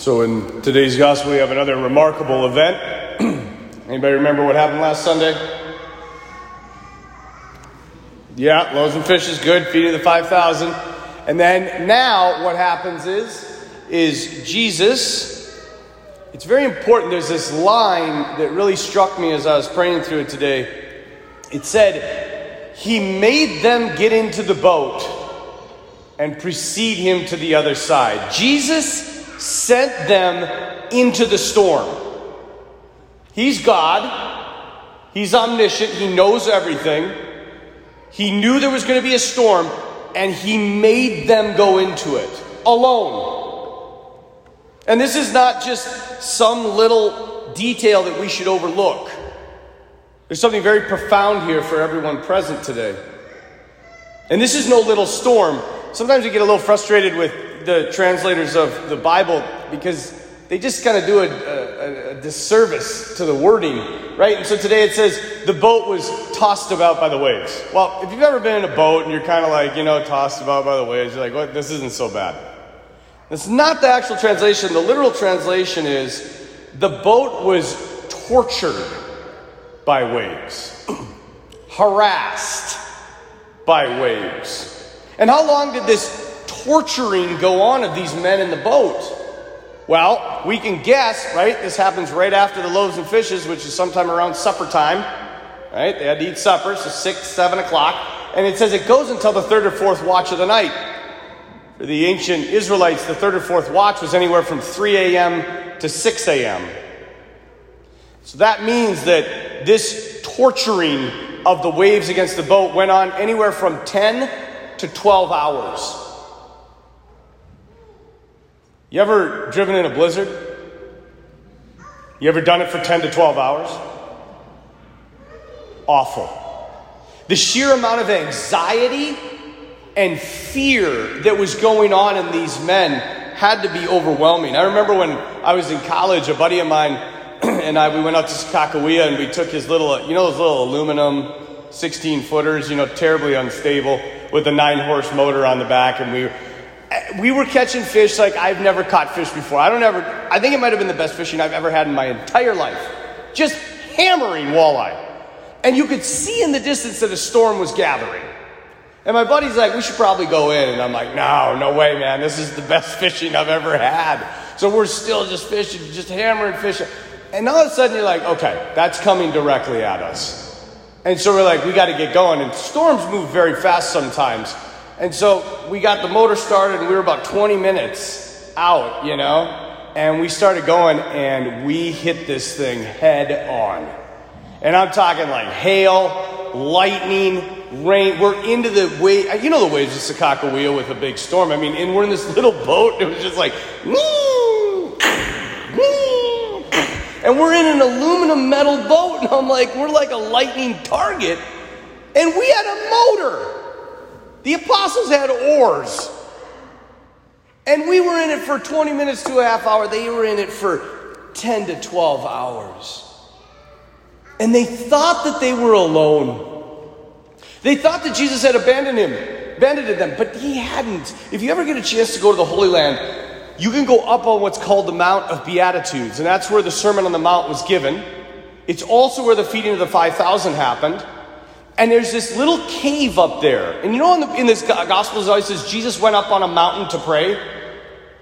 So, in today's gospel, we have another remarkable event. Anybody remember what happened last Sunday? Yeah, loaves and fish is good, feeding the 5,000. And then now what happens is, is Jesus, it's very important. There's this line that really struck me as I was praying through it today. It said, He made them get into the boat and precede him to the other side. Jesus sent them into the storm. He's God, He's omniscient, He knows everything. He knew there was going to be a storm, and He made them go into it alone. And this is not just some little detail that we should overlook. There's something very profound here for everyone present today. And this is no little storm. Sometimes we get a little frustrated with the translators of the Bible because they just kind of do a, a, a, disservice to the wording, right? And so today it says the boat was tossed about by the waves. Well, if you've ever been in a boat and you're kind of like, you know, tossed about by the waves, you're like, what? This isn't so bad. It's not the actual translation. The literal translation is the boat was tortured by waves, harassed by waves. And how long did this torturing go on of these men in the boat? Well, we can guess, right? This happens right after the loaves and fishes, which is sometime around supper time, right? They had to eat supper, so six, seven o'clock. And it says it goes until the third or fourth watch of the night. For the ancient Israelites, the third or fourth watch was anywhere from 3 a.m. to 6 a.m. So that means that this torturing of the waves against the boat went on anywhere from 10 to 12 hours. You ever driven in a blizzard? You ever done it for 10 to 12 hours? Awful. The sheer amount of anxiety and fear that was going on in these men had to be overwhelming. I remember when I was in college, a buddy of mine and I, we went out to Sakakawea and we took his little, uh, you know, those little aluminum 16 footers, you know, terribly unstable with a nine horse motor on the back. And we we were catching fish like I've never caught fish before. I don't ever, I think it might have been the best fishing I've ever had in my entire life. Just hammering walleye. And you could see in the distance that a storm was gathering. And my buddy's like, we should probably go in. And I'm like, no, no way, man. This is the best fishing I've ever had. So we're still just fishing, just hammering fish. And all of a sudden you're like, okay, that's coming directly at us. And so we're like, we got to get going. And storms move very fast sometimes. And so we got the motor started, and we were about 20 minutes out, you know, and we started going, and we hit this thing head on. And I'm talking like hail, lightning, rain. We're into the way, you know, the waves of wheel with a big storm. I mean, and we're in this little boat, and it was just like, and we're in an aluminum metal boat, and I'm like, we're like a lightning target, and we had a motor. The apostles had oars. And we were in it for 20 minutes to a half hour. They were in it for 10 to 12 hours. And they thought that they were alone. They thought that Jesus had abandoned him, abandoned them, but he hadn't. If you ever get a chance to go to the Holy Land, you can go up on what's called the Mount of Beatitudes, and that's where the Sermon on the Mount was given. It's also where the feeding of the 5,000 happened. And there's this little cave up there. And you know, in, the, in this gospel, it always says Jesus went up on a mountain to pray.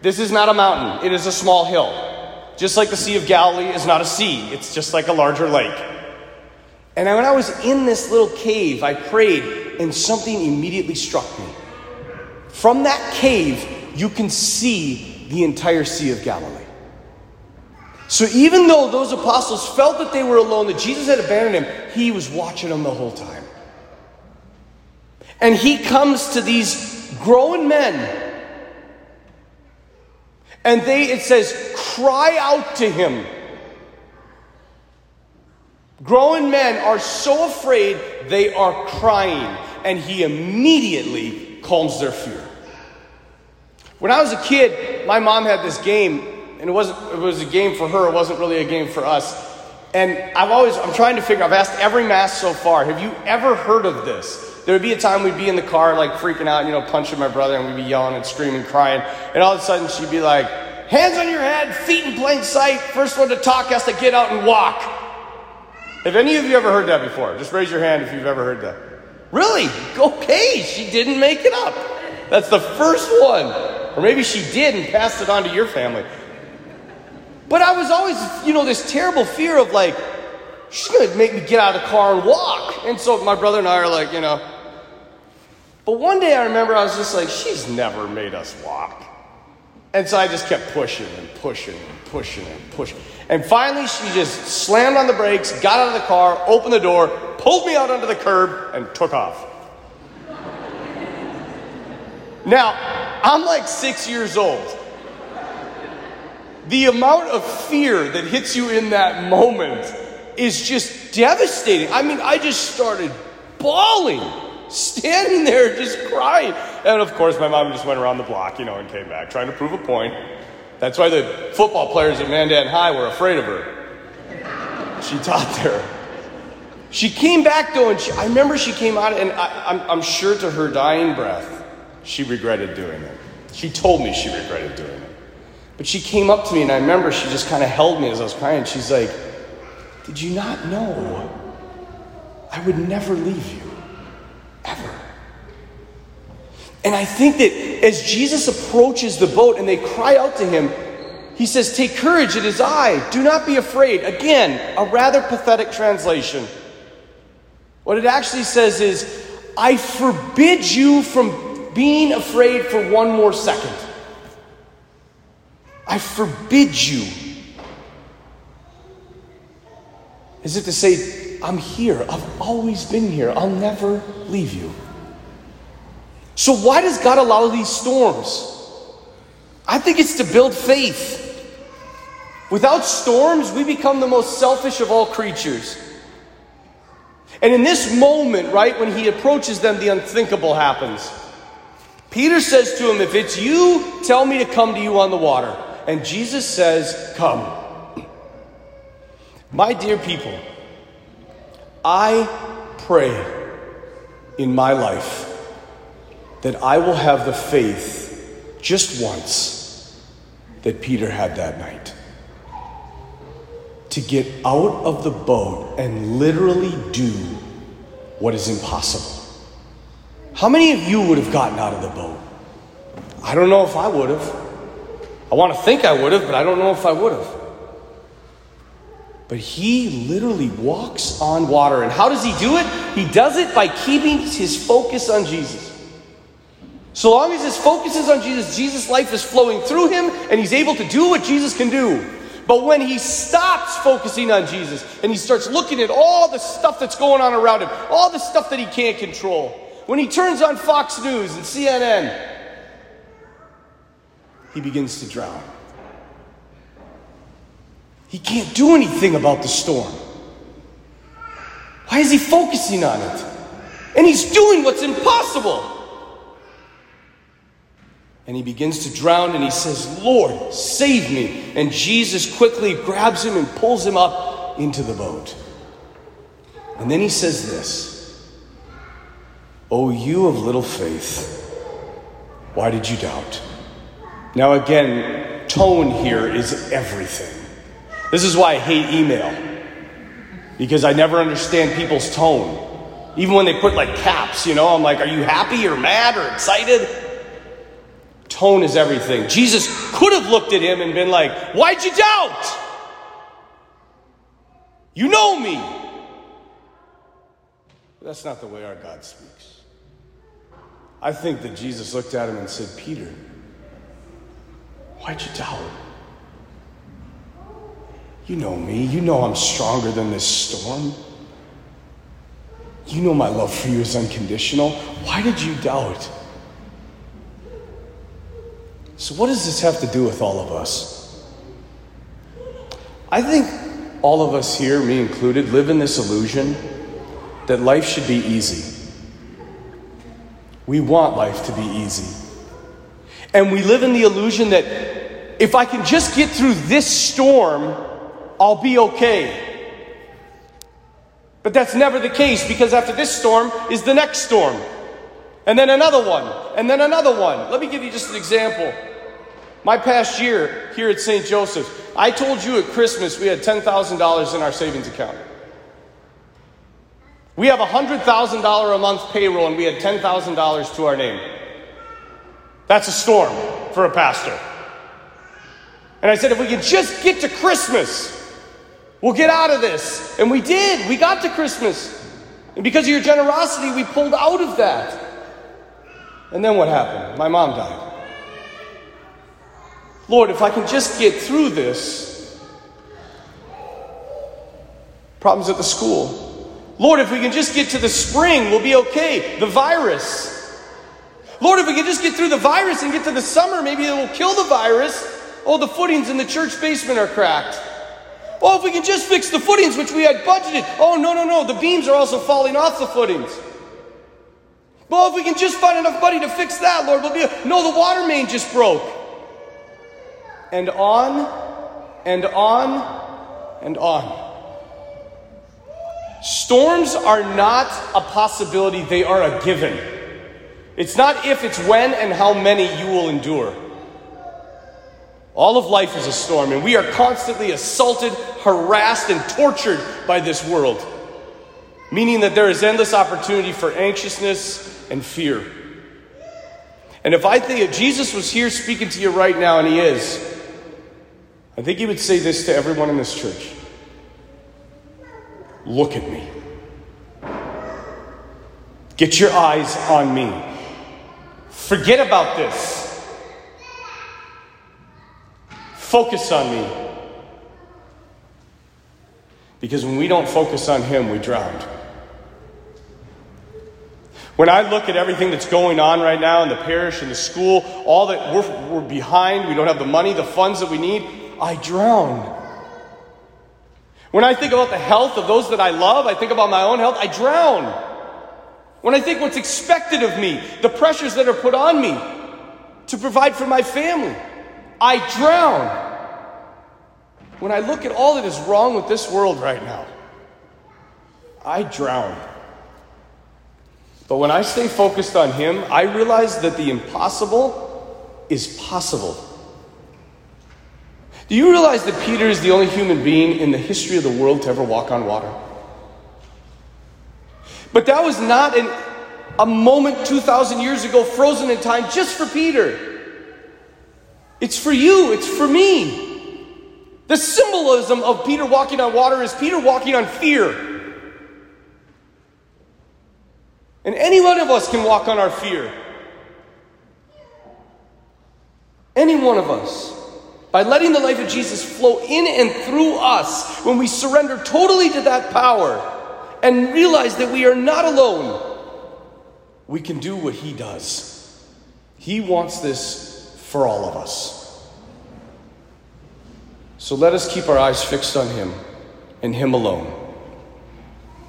This is not a mountain, it is a small hill. Just like the Sea of Galilee is not a sea, it's just like a larger lake. And when I was in this little cave, I prayed, and something immediately struck me. From that cave, you can see the entire Sea of Galilee. So even though those apostles felt that they were alone, that Jesus had abandoned him, he was watching them the whole time. And he comes to these grown men. And they, it says, cry out to him. Grown men are so afraid they are crying, and he immediately calms their fear. When I was a kid, my mom had this game and it wasn't it was a game for her it wasn't really a game for us and i've always i'm trying to figure i've asked every mass so far have you ever heard of this there would be a time we'd be in the car like freaking out you know punching my brother and we'd be yelling and screaming crying and all of a sudden she'd be like hands on your head, feet in plain sight. First one to talk has to get out and walk. Have any of you ever heard that before? Just raise your hand if you've ever heard that. Really? Okay, she didn't make it up. That's the first one. Or maybe she did and passed it on to your family. But I was always, you know, this terrible fear of like, she's going to make me get out of the car and walk. And so my brother and I are like, you know. But one day I remember I was just like, she's never made us walk. And so I just kept pushing and pushing and pushing and pushing. And finally, she just slammed on the brakes, got out of the car, opened the door, pulled me out onto the curb, and took off. now, I'm like six years old. The amount of fear that hits you in that moment is just devastating. I mean, I just started bawling, standing there just crying. And of course, my mom just went around the block, you know, and came back trying to prove a point. That's why the football players at Mandan High were afraid of her. She taught there. She came back though, and she, I remember she came out, and I, I'm, I'm sure to her dying breath, she regretted doing it. She told me she regretted doing it. But she came up to me, and I remember she just kind of held me as I was crying. She's like, Did you not know I would never leave you? Ever. And I think that as Jesus approaches the boat and they cry out to him, he says, Take courage, it is I. Do not be afraid. Again, a rather pathetic translation. What it actually says is, I forbid you from being afraid for one more second. I forbid you. As if to say, I'm here. I've always been here. I'll never leave you. So, why does God allow these storms? I think it's to build faith. Without storms, we become the most selfish of all creatures. And in this moment, right, when he approaches them, the unthinkable happens. Peter says to him, If it's you, tell me to come to you on the water. And Jesus says, Come. My dear people, I pray in my life that I will have the faith just once that Peter had that night. To get out of the boat and literally do what is impossible. How many of you would have gotten out of the boat? I don't know if I would have. I want to think I would have, but I don't know if I would have. But he literally walks on water. And how does he do it? He does it by keeping his focus on Jesus. So long as his focus is on Jesus, Jesus' life is flowing through him, and he's able to do what Jesus can do. But when he stops focusing on Jesus and he starts looking at all the stuff that's going on around him, all the stuff that he can't control, when he turns on Fox News and CNN, he begins to drown. He can't do anything about the storm. Why is he focusing on it? And he's doing what's impossible. And he begins to drown and he says, Lord, save me. And Jesus quickly grabs him and pulls him up into the boat. And then he says this Oh, you of little faith, why did you doubt? Now, again, tone here is everything. This is why I hate email, because I never understand people's tone. Even when they put like caps, you know, I'm like, are you happy or mad or excited? Tone is everything. Jesus could have looked at him and been like, Why'd you doubt? You know me. But that's not the way our God speaks. I think that Jesus looked at him and said, Peter, why'd you doubt? You know me. You know I'm stronger than this storm. You know my love for you is unconditional. Why did you doubt? So, what does this have to do with all of us? I think all of us here, me included, live in this illusion that life should be easy. We want life to be easy. And we live in the illusion that if I can just get through this storm, I'll be okay. But that's never the case because after this storm is the next storm. And then another one. And then another one. Let me give you just an example. My past year here at St. Joseph's, I told you at Christmas we had $10,000 in our savings account. We have a $100,000 a month payroll and we had $10,000 to our name. That's a storm for a pastor. And I said, if we can just get to Christmas, we'll get out of this. And we did. We got to Christmas. And because of your generosity, we pulled out of that. And then what happened? My mom died. Lord, if I can just get through this, problems at the school. Lord, if we can just get to the spring, we'll be okay. The virus. Lord, if we can just get through the virus and get to the summer, maybe it will kill the virus. Oh, the footings in the church basement are cracked. Oh, if we can just fix the footings, which we had budgeted. Oh, no, no, no. The beams are also falling off the footings. Well, if we can just find enough money to fix that, Lord, we'll be. No, the water main just broke. And on and on and on. Storms are not a possibility, they are a given. It's not if, it's when and how many you will endure. All of life is a storm, and we are constantly assaulted, harassed, and tortured by this world, meaning that there is endless opportunity for anxiousness and fear. And if I think if Jesus was here speaking to you right now, and he is, I think he would say this to everyone in this church Look at me. Get your eyes on me. Forget about this. Focus on me. Because when we don't focus on Him, we drown. When I look at everything that's going on right now in the parish and the school, all that we're, we're behind, we don't have the money, the funds that we need, I drown. When I think about the health of those that I love, I think about my own health, I drown. When I think what's expected of me, the pressures that are put on me to provide for my family, I drown. When I look at all that is wrong with this world right now, I drown. But when I stay focused on Him, I realize that the impossible is possible. Do you realize that Peter is the only human being in the history of the world to ever walk on water? But that was not an, a moment 2,000 years ago, frozen in time, just for Peter. It's for you, it's for me. The symbolism of Peter walking on water is Peter walking on fear. And any one of us can walk on our fear. Any one of us. By letting the life of Jesus flow in and through us, when we surrender totally to that power and realize that we are not alone, we can do what He does. He wants this for all of us. So let us keep our eyes fixed on Him and Him alone.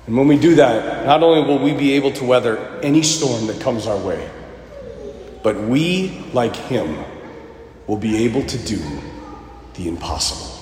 And when we do that, not only will we be able to weather any storm that comes our way, but we, like Him, will be able to do the impossible.